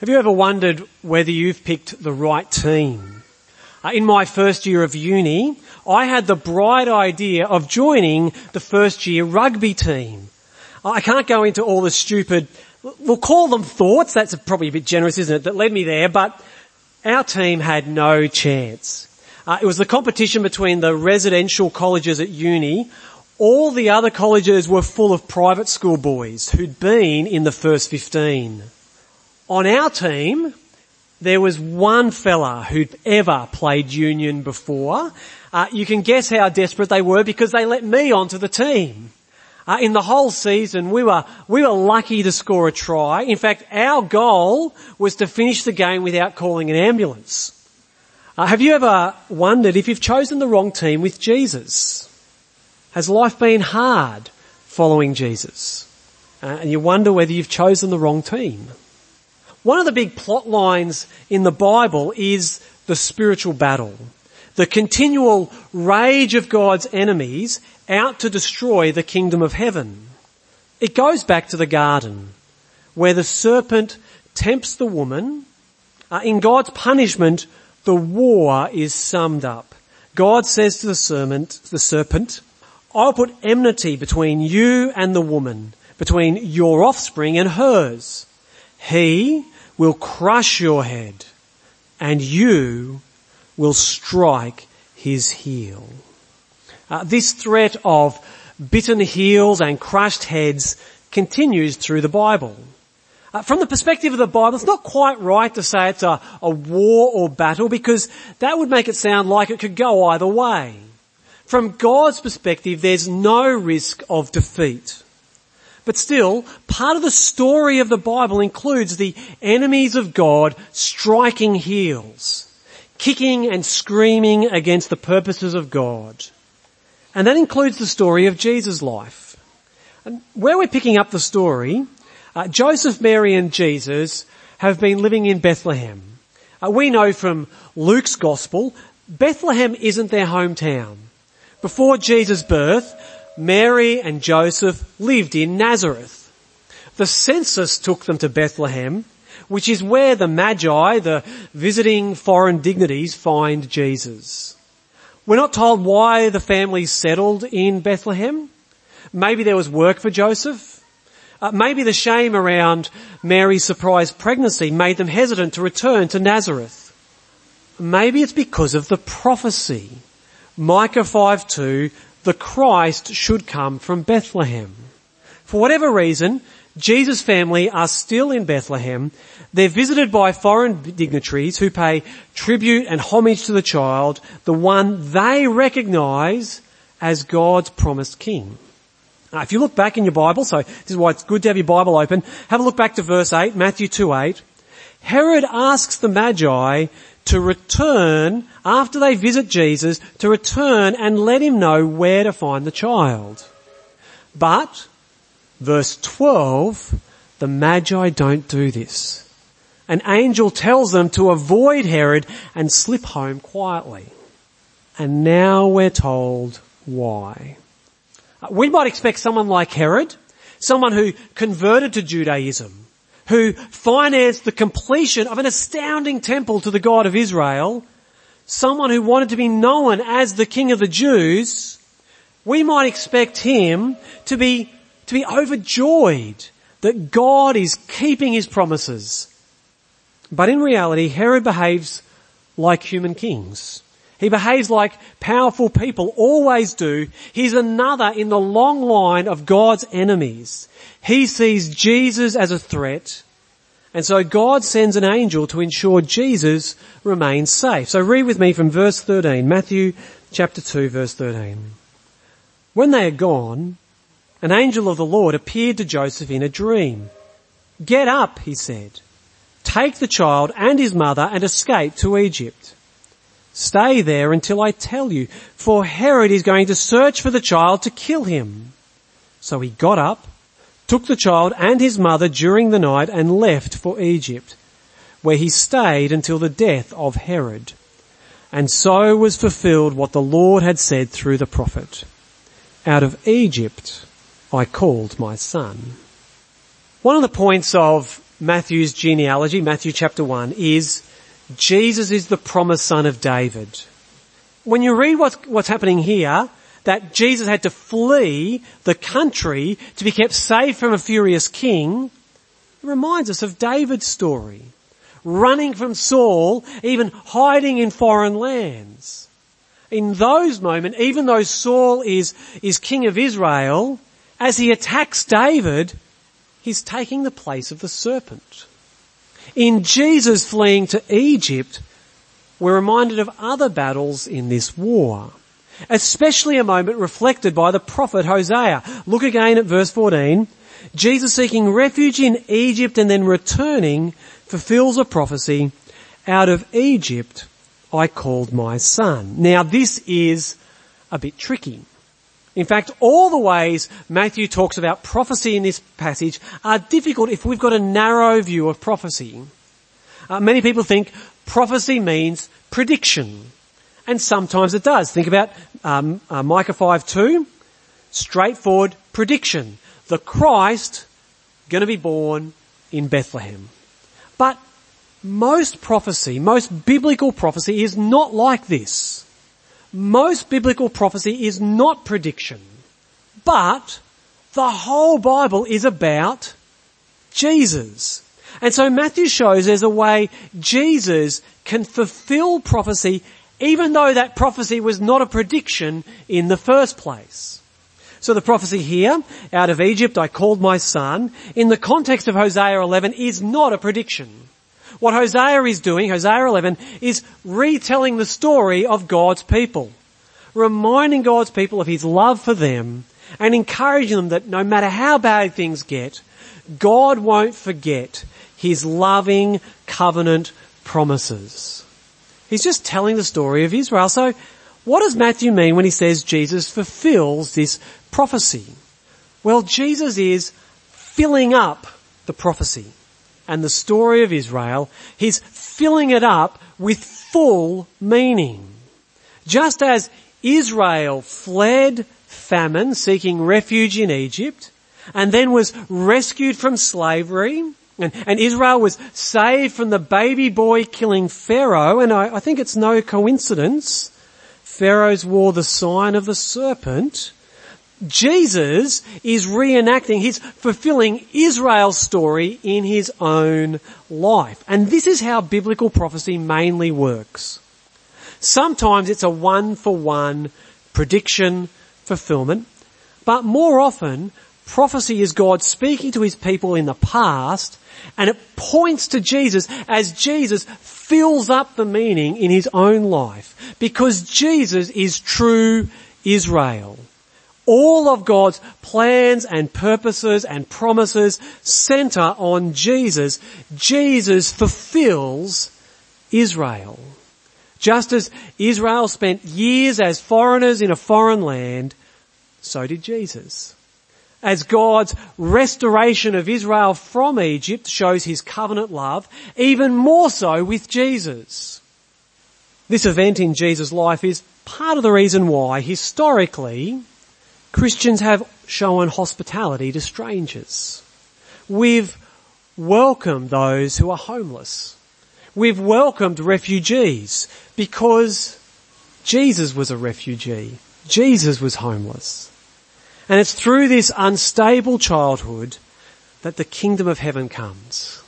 Have you ever wondered whether you've picked the right team? Uh, in my first year of uni, I had the bright idea of joining the first year rugby team. I can't go into all the stupid, we'll call them thoughts, that's probably a bit generous, isn't it, that led me there, but our team had no chance. Uh, it was the competition between the residential colleges at uni. All the other colleges were full of private school boys who'd been in the first 15. On our team, there was one fella who'd ever played union before. Uh, you can guess how desperate they were because they let me onto the team. Uh, in the whole season, we were we were lucky to score a try. In fact, our goal was to finish the game without calling an ambulance. Uh, have you ever wondered if you've chosen the wrong team with Jesus? Has life been hard following Jesus? Uh, and you wonder whether you've chosen the wrong team. One of the big plot lines in the Bible is the spiritual battle. The continual rage of God's enemies out to destroy the kingdom of heaven. It goes back to the garden where the serpent tempts the woman. Uh, in God's punishment, the war is summed up. God says to the serpent, the serpent, I'll put enmity between you and the woman, between your offspring and hers. He will crush your head and you will strike his heel. Uh, this threat of bitten heels and crushed heads continues through the Bible. Uh, from the perspective of the Bible, it's not quite right to say it's a, a war or battle because that would make it sound like it could go either way. From God's perspective, there's no risk of defeat. But still, part of the story of the Bible includes the enemies of God striking heels, kicking and screaming against the purposes of God. And that includes the story of Jesus' life. And where we're picking up the story, uh, Joseph, Mary and Jesus have been living in Bethlehem. Uh, we know from Luke's gospel, Bethlehem isn't their hometown. Before Jesus' birth, Mary and Joseph lived in Nazareth. The census took them to Bethlehem, which is where the Magi, the visiting foreign dignities, find Jesus. We're not told why the family settled in Bethlehem. Maybe there was work for Joseph. Uh, maybe the shame around Mary's surprise pregnancy made them hesitant to return to Nazareth. Maybe it's because of the prophecy. Micah 5.2 the Christ should come from Bethlehem. For whatever reason, Jesus' family are still in Bethlehem. They're visited by foreign dignitaries who pay tribute and homage to the child, the one they recognize as God's promised king. Now, if you look back in your Bible, so this is why it's good to have your Bible open, have a look back to verse 8, Matthew 2 8. Herod asks the Magi to return, after they visit Jesus, to return and let him know where to find the child. But, verse 12, the Magi don't do this. An angel tells them to avoid Herod and slip home quietly. And now we're told why. We might expect someone like Herod, someone who converted to Judaism, who financed the completion of an astounding temple to the God of Israel, someone who wanted to be known as the King of the Jews, we might expect him to be, to be overjoyed that God is keeping his promises. But in reality, Herod behaves like human kings. He behaves like powerful people always do. He's another in the long line of God's enemies. He sees Jesus as a threat. And so God sends an angel to ensure Jesus remains safe. So read with me from verse 13, Matthew chapter 2 verse 13. When they had gone, an angel of the Lord appeared to Joseph in a dream. Get up, he said. Take the child and his mother and escape to Egypt. Stay there until I tell you, for Herod is going to search for the child to kill him. So he got up, took the child and his mother during the night and left for Egypt, where he stayed until the death of Herod. And so was fulfilled what the Lord had said through the prophet. Out of Egypt I called my son. One of the points of Matthew's genealogy, Matthew chapter 1, is Jesus is the promised son of David. When you read what's, what's happening here, that Jesus had to flee the country to be kept safe from a furious king, it reminds us of David's story. Running from Saul, even hiding in foreign lands. In those moments, even though Saul is, is king of Israel, as he attacks David, he's taking the place of the serpent. In Jesus fleeing to Egypt, we're reminded of other battles in this war. Especially a moment reflected by the prophet Hosea. Look again at verse 14. Jesus seeking refuge in Egypt and then returning fulfills a prophecy. Out of Egypt I called my son. Now this is a bit tricky. In fact, all the ways Matthew talks about prophecy in this passage are difficult if we've got a narrow view of prophecy. Uh, many people think prophecy means prediction. And sometimes it does. Think about um, uh, Micah 5 2. Straightforward prediction. The Christ going to be born in Bethlehem. But most prophecy, most biblical prophecy is not like this most biblical prophecy is not prediction, but the whole Bible is about Jesus. And so Matthew shows there's a way Jesus can fulfill prophecy even though that prophecy was not a prediction in the first place. So the prophecy here, out of Egypt I called my son, in the context of Hosea 11 is not a prediction. What Hosea is doing, Hosea 11, is retelling the story of God's people. Reminding God's people of His love for them and encouraging them that no matter how bad things get, God won't forget His loving covenant promises. He's just telling the story of Israel. So what does Matthew mean when he says Jesus fulfills this prophecy? Well, Jesus is filling up the prophecy and the story of Israel, he's filling it up with full meaning. Just as Israel fled famine, seeking refuge in Egypt, and then was rescued from slavery, and, and Israel was saved from the baby boy killing Pharaoh, and I, I think it's no coincidence, Pharaoh's wore the sign of the serpent, Jesus is reenacting, he's fulfilling Israel's story in his own life. And this is how biblical prophecy mainly works. Sometimes it's a one for one prediction fulfillment, but more often prophecy is God speaking to his people in the past and it points to Jesus as Jesus fills up the meaning in his own life because Jesus is true Israel all of God's plans and purposes and promises center on Jesus. Jesus fulfills Israel. Just as Israel spent years as foreigners in a foreign land, so did Jesus. As God's restoration of Israel from Egypt shows his covenant love, even more so with Jesus. This event in Jesus' life is part of the reason why historically Christians have shown hospitality to strangers. We've welcomed those who are homeless. We've welcomed refugees because Jesus was a refugee. Jesus was homeless. And it's through this unstable childhood that the kingdom of heaven comes.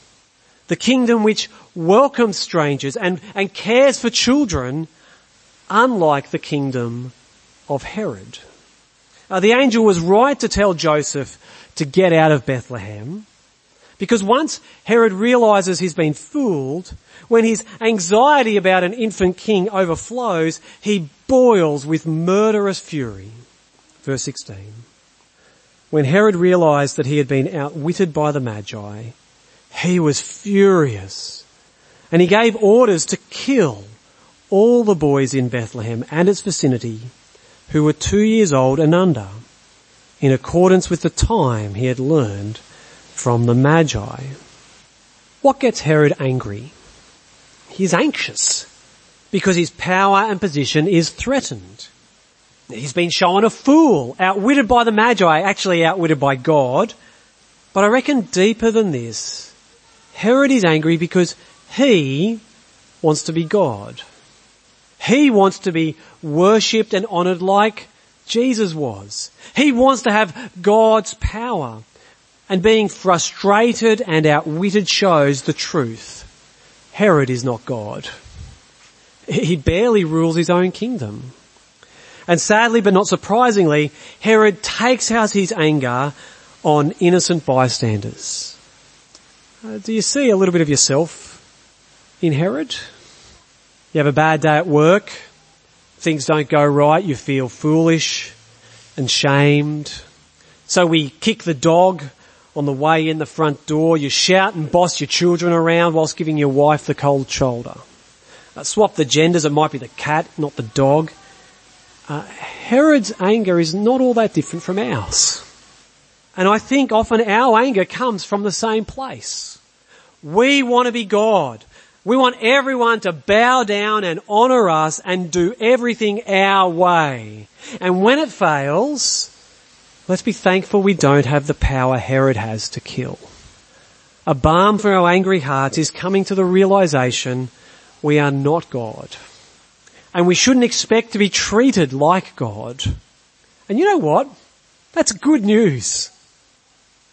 The kingdom which welcomes strangers and, and cares for children unlike the kingdom of Herod. Uh, the angel was right to tell Joseph to get out of Bethlehem because once Herod realizes he's been fooled, when his anxiety about an infant king overflows, he boils with murderous fury. Verse 16. When Herod realized that he had been outwitted by the Magi, he was furious and he gave orders to kill all the boys in Bethlehem and its vicinity who were two years old and under, in accordance with the time he had learned from the Magi. What gets Herod angry? He's anxious because his power and position is threatened. He's been shown a fool, outwitted by the Magi, actually outwitted by God. But I reckon deeper than this, Herod is angry because he wants to be God. He wants to be worshipped and honored like Jesus was. He wants to have God's power. And being frustrated and outwitted shows the truth. Herod is not God. He barely rules his own kingdom. And sadly, but not surprisingly, Herod takes out his anger on innocent bystanders. Uh, do you see a little bit of yourself in Herod? You have a bad day at work, things don't go right, you feel foolish and shamed. So we kick the dog on the way in the front door, you shout and boss your children around whilst giving your wife the cold shoulder. Uh, swap the genders, it might be the cat, not the dog. Uh, Herod's anger is not all that different from ours. And I think often our anger comes from the same place. We want to be God. We want everyone to bow down and honour us and do everything our way. And when it fails, let's be thankful we don't have the power Herod has to kill. A balm for our angry hearts is coming to the realization we are not God. And we shouldn't expect to be treated like God. And you know what? That's good news.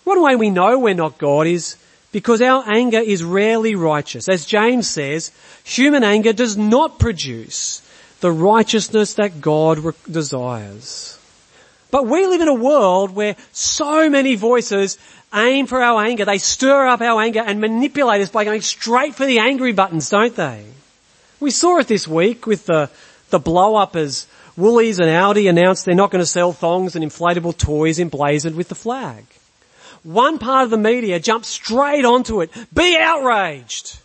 One way we know we're not God is because our anger is rarely righteous. As James says, human anger does not produce the righteousness that God desires. But we live in a world where so many voices aim for our anger. They stir up our anger and manipulate us by going straight for the angry buttons, don't they? We saw it this week with the, the blow up as Woolies and Aldi announced they're not going to sell thongs and inflatable toys emblazoned with the flag. One part of the media jumped straight onto it. Be outraged.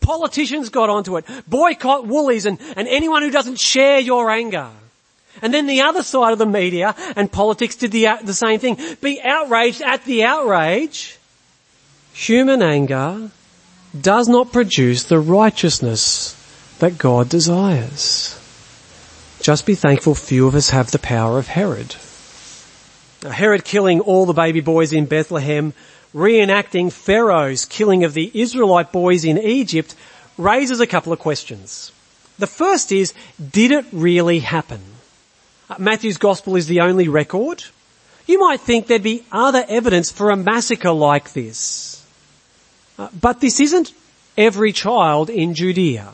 Politicians got onto it. Boycott Woolies and, and anyone who doesn't share your anger. And then the other side of the media and politics did the, uh, the same thing. Be outraged at the outrage. Human anger does not produce the righteousness that God desires. Just be thankful few of us have the power of Herod. Herod killing all the baby boys in Bethlehem, reenacting Pharaoh's killing of the Israelite boys in Egypt raises a couple of questions. The first is, did it really happen? Uh, Matthew's gospel is the only record. You might think there'd be other evidence for a massacre like this. Uh, but this isn't every child in Judea.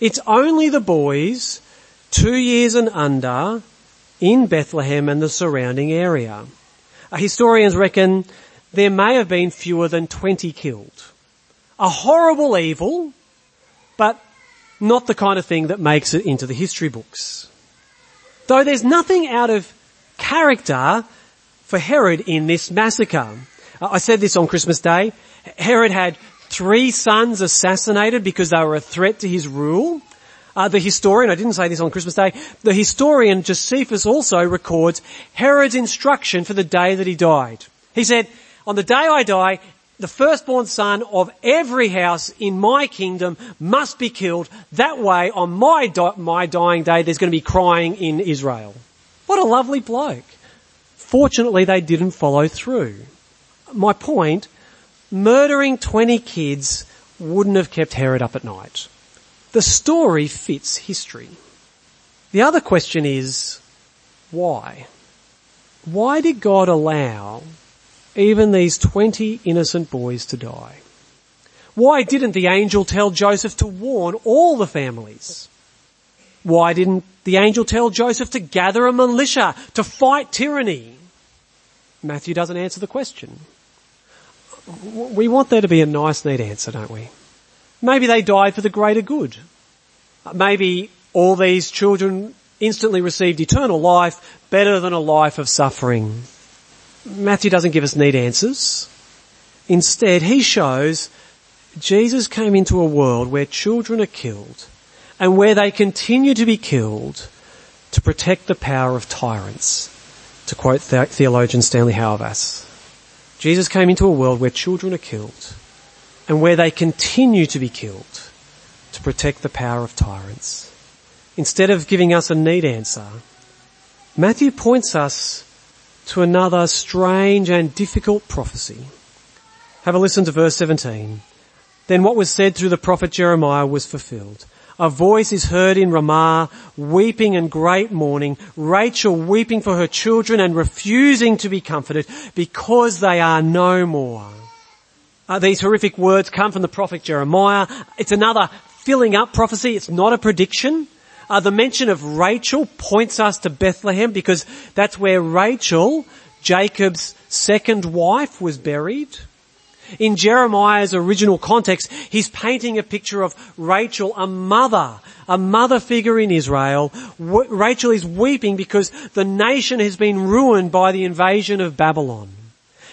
It's only the boys two years and under in Bethlehem and the surrounding area. Uh, historians reckon there may have been fewer than 20 killed. A horrible evil, but not the kind of thing that makes it into the history books. Though there's nothing out of character for Herod in this massacre. Uh, I said this on Christmas Day. Herod had three sons assassinated because they were a threat to his rule. Uh, the historian, I didn't say this on Christmas Day, the historian Josephus also records Herod's instruction for the day that he died. He said, on the day I die, the firstborn son of every house in my kingdom must be killed. That way, on my, di- my dying day, there's going to be crying in Israel. What a lovely bloke. Fortunately, they didn't follow through. My point, murdering 20 kids wouldn't have kept Herod up at night. The story fits history. The other question is, why? Why did God allow even these 20 innocent boys to die? Why didn't the angel tell Joseph to warn all the families? Why didn't the angel tell Joseph to gather a militia to fight tyranny? Matthew doesn't answer the question we want there to be a nice, neat answer, don't we? Maybe they died for the greater good. Maybe all these children instantly received eternal life better than a life of suffering. Matthew doesn't give us neat answers. Instead, he shows Jesus came into a world where children are killed and where they continue to be killed to protect the power of tyrants, to quote theologian Stanley Hauerwas. Jesus came into a world where children are killed and where they continue to be killed to protect the power of tyrants. Instead of giving us a neat answer, Matthew points us to another strange and difficult prophecy. Have a listen to verse 17. then what was said through the prophet Jeremiah was fulfilled. A voice is heard in Ramah, weeping and great mourning, Rachel weeping for her children and refusing to be comforted because they are no more. Uh, these horrific words come from the prophet Jeremiah. It's another filling up prophecy. It's not a prediction. Uh, the mention of Rachel points us to Bethlehem because that's where Rachel, Jacob's second wife, was buried. In Jeremiah's original context, he's painting a picture of Rachel, a mother, a mother figure in Israel. Rachel is weeping because the nation has been ruined by the invasion of Babylon.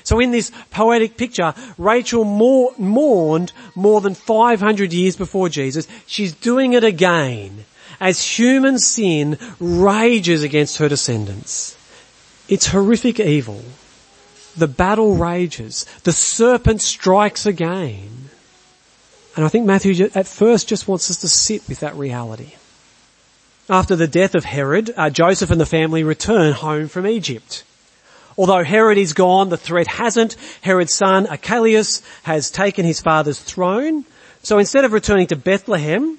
So in this poetic picture, Rachel mourned more than 500 years before Jesus. She's doing it again as human sin rages against her descendants. It's horrific evil. The battle rages. The serpent strikes again. And I think Matthew at first just wants us to sit with that reality. After the death of Herod, uh, Joseph and the family return home from Egypt. Although Herod is gone, the threat hasn't. Herod's son, Archelaus, has taken his father's throne. So instead of returning to Bethlehem,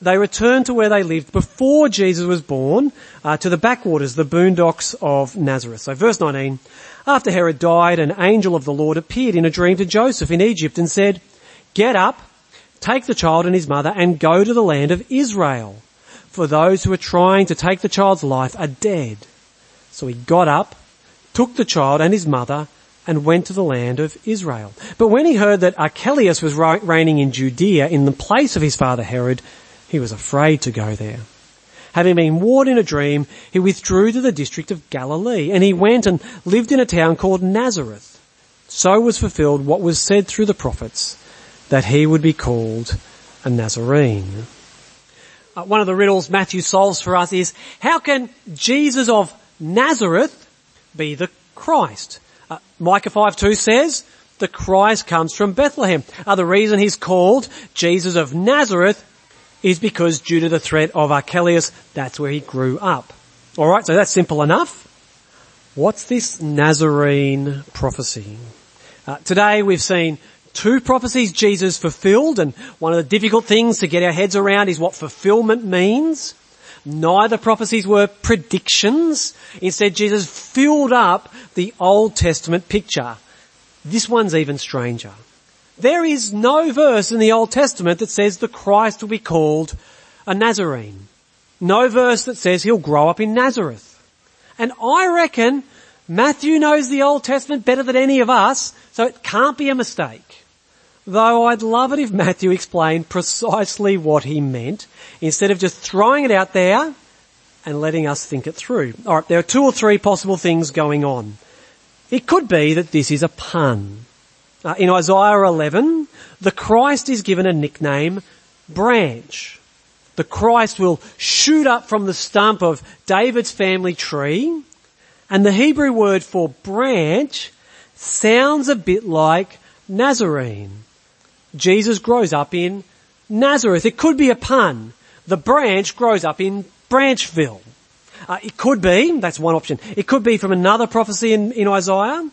they return to where they lived before Jesus was born, uh, to the backwaters, the boondocks of Nazareth. So verse 19, after Herod died, an angel of the Lord appeared in a dream to Joseph in Egypt and said, get up, take the child and his mother and go to the land of Israel. For those who are trying to take the child's life are dead. So he got up, took the child and his mother and went to the land of Israel. But when he heard that Archelaus was reigning in Judea in the place of his father Herod, he was afraid to go there. Having been warned in a dream, he withdrew to the district of Galilee and he went and lived in a town called Nazareth. So was fulfilled what was said through the prophets that he would be called a Nazarene. Uh, one of the riddles Matthew solves for us is how can Jesus of Nazareth be the Christ? Uh, Micah 5.2 says the Christ comes from Bethlehem. Uh, the reason he's called Jesus of Nazareth is because due to the threat of Archelaus, that's where he grew up. Alright, so that's simple enough. What's this Nazarene prophecy? Uh, today we've seen two prophecies Jesus fulfilled and one of the difficult things to get our heads around is what fulfillment means. Neither prophecies were predictions. Instead, Jesus filled up the Old Testament picture. This one's even stranger. There is no verse in the Old Testament that says the Christ will be called a Nazarene. No verse that says he'll grow up in Nazareth. And I reckon Matthew knows the Old Testament better than any of us, so it can't be a mistake. Though I'd love it if Matthew explained precisely what he meant, instead of just throwing it out there and letting us think it through. Alright, there are two or three possible things going on. It could be that this is a pun. Uh, in Isaiah 11, the Christ is given a nickname, branch. The Christ will shoot up from the stump of David's family tree, and the Hebrew word for branch sounds a bit like Nazarene. Jesus grows up in Nazareth. It could be a pun. The branch grows up in Branchville. Uh, it could be, that's one option. It could be from another prophecy in, in Isaiah.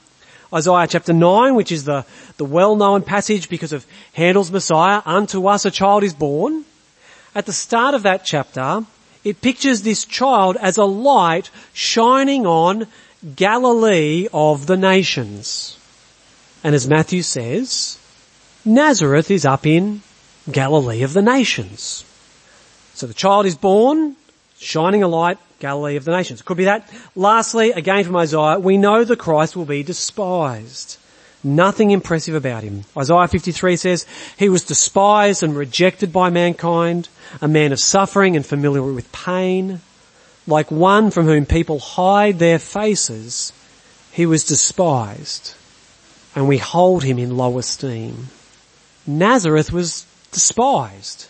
Isaiah chapter 9, which is the, the well-known passage because of Handel's Messiah, unto us a child is born. At the start of that chapter, it pictures this child as a light shining on Galilee of the nations. And as Matthew says, Nazareth is up in Galilee of the nations. So the child is born, shining a light Galilee of the nations. Could be that. Lastly, again from Isaiah, we know the Christ will be despised. Nothing impressive about him. Isaiah 53 says, he was despised and rejected by mankind, a man of suffering and familiar with pain. Like one from whom people hide their faces, he was despised and we hold him in low esteem. Nazareth was despised.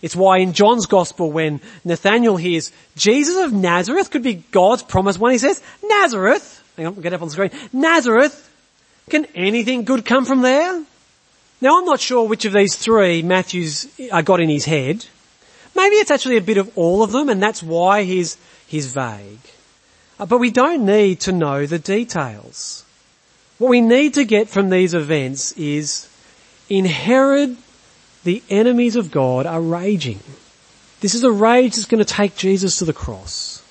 It's why in John's gospel when Nathaniel hears Jesus of Nazareth could be God's promised one, he says, Nazareth, hang on, get up on the screen, Nazareth, can anything good come from there? Now I'm not sure which of these three Matthew's uh, got in his head. Maybe it's actually a bit of all of them and that's why he's, he's vague. Uh, but we don't need to know the details. What we need to get from these events is in Herod the enemies of God are raging. This is a rage that's going to take Jesus to the cross.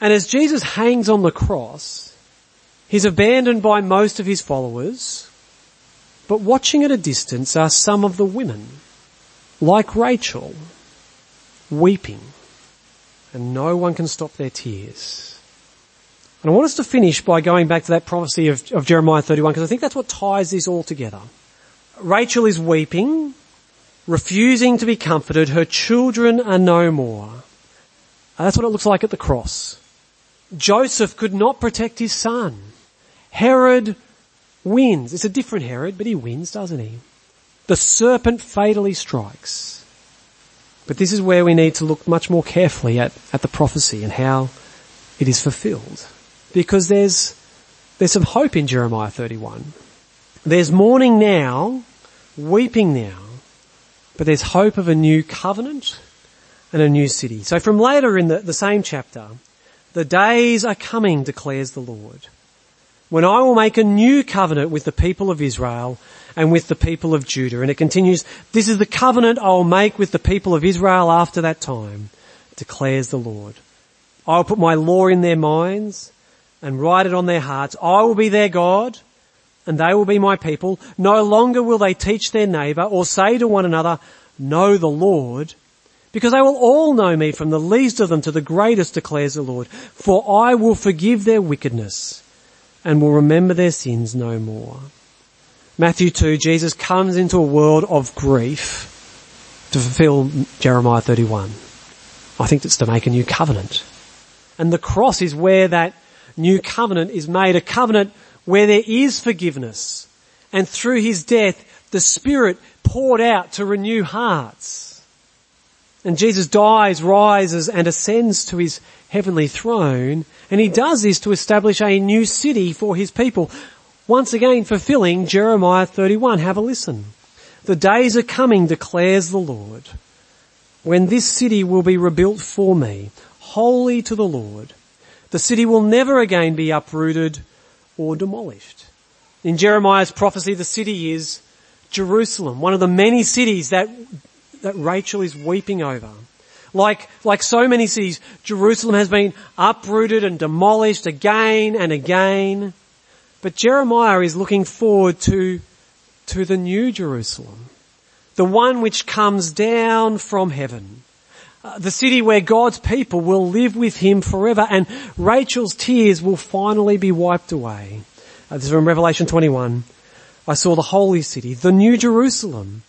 And as Jesus hangs on the cross, he's abandoned by most of his followers, but watching at a distance are some of the women, like Rachel, weeping, and no one can stop their tears. And I want us to finish by going back to that prophecy of, of Jeremiah 31 because I think that's what ties this all together. Rachel is weeping, refusing to be comforted. Her children are no more. That's what it looks like at the cross. Joseph could not protect his son. Herod wins. It's a different Herod, but he wins, doesn't he? The serpent fatally strikes. But this is where we need to look much more carefully at, at the prophecy and how it is fulfilled. Because there's, there's some hope in Jeremiah 31. There's mourning now, weeping now, but there's hope of a new covenant and a new city. So from later in the, the same chapter, the days are coming, declares the Lord, when I will make a new covenant with the people of Israel and with the people of Judah. And it continues, this is the covenant I will make with the people of Israel after that time, declares the Lord. I will put my law in their minds and write it on their hearts. I will be their God and they will be my people. No longer will they teach their neighbor or say to one another, know the Lord, because they will all know me from the least of them to the greatest declares the Lord. For I will forgive their wickedness and will remember their sins no more. Matthew 2, Jesus comes into a world of grief to fulfill Jeremiah 31. I think it's to make a new covenant. And the cross is where that new covenant is made, a covenant where there is forgiveness. And through his death, the Spirit poured out to renew hearts. And Jesus dies, rises and ascends to his heavenly throne. And he does this to establish a new city for his people. Once again fulfilling Jeremiah 31. Have a listen. The days are coming, declares the Lord, when this city will be rebuilt for me, holy to the Lord. The city will never again be uprooted or demolished. In Jeremiah's prophecy, the city is Jerusalem, one of the many cities that, that Rachel is weeping over. Like, like so many cities, Jerusalem has been uprooted and demolished again and again. But Jeremiah is looking forward to, to the new Jerusalem. The one which comes down from heaven. Uh, the city where God's people will live with him forever and Rachel's tears will finally be wiped away. Uh, this is from Revelation 21. I saw the holy city, the new Jerusalem,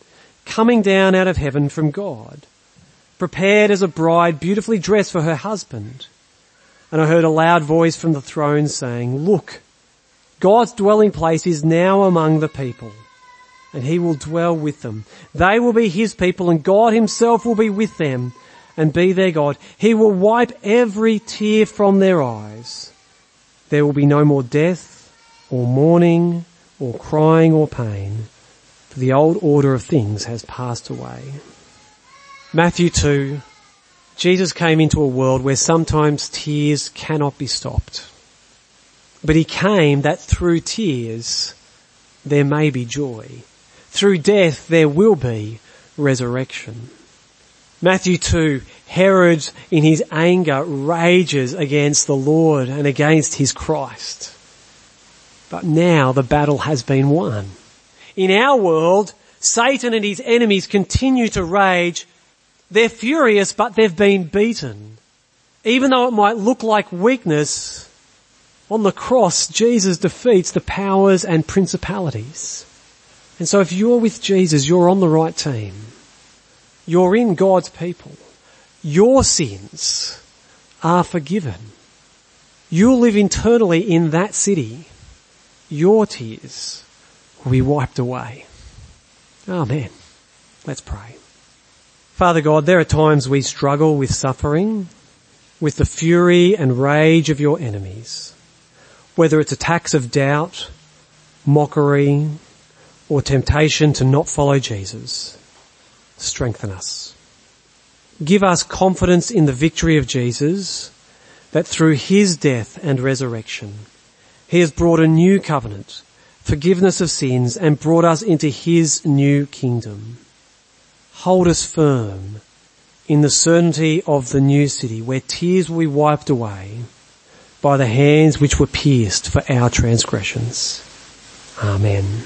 coming down out of heaven from God, prepared as a bride beautifully dressed for her husband. And I heard a loud voice from the throne saying, look, God's dwelling place is now among the people and he will dwell with them. They will be his people and God himself will be with them and be their God. He will wipe every tear from their eyes. There will be no more death or mourning or crying or pain, for the old order of things has passed away. Matthew 2, Jesus came into a world where sometimes tears cannot be stopped. But he came that through tears there may be joy. Through death there will be resurrection. Matthew 2, Herod in his anger rages against the Lord and against his Christ. But now the battle has been won. In our world, Satan and his enemies continue to rage. They're furious, but they've been beaten. Even though it might look like weakness, on the cross, Jesus defeats the powers and principalities. And so if you're with Jesus, you're on the right team. You're in God's people. Your sins are forgiven. You'll live internally in that city. Your tears will be wiped away. Amen. Let's pray. Father God, there are times we struggle with suffering, with the fury and rage of your enemies. Whether it's attacks of doubt, mockery, or temptation to not follow Jesus strengthen us. Give us confidence in the victory of Jesus that through his death and resurrection, he has brought a new covenant, forgiveness of sins and brought us into his new kingdom. hold us firm in the certainty of the new city where tears will be wiped away by the hands which were pierced for our transgressions. Amen.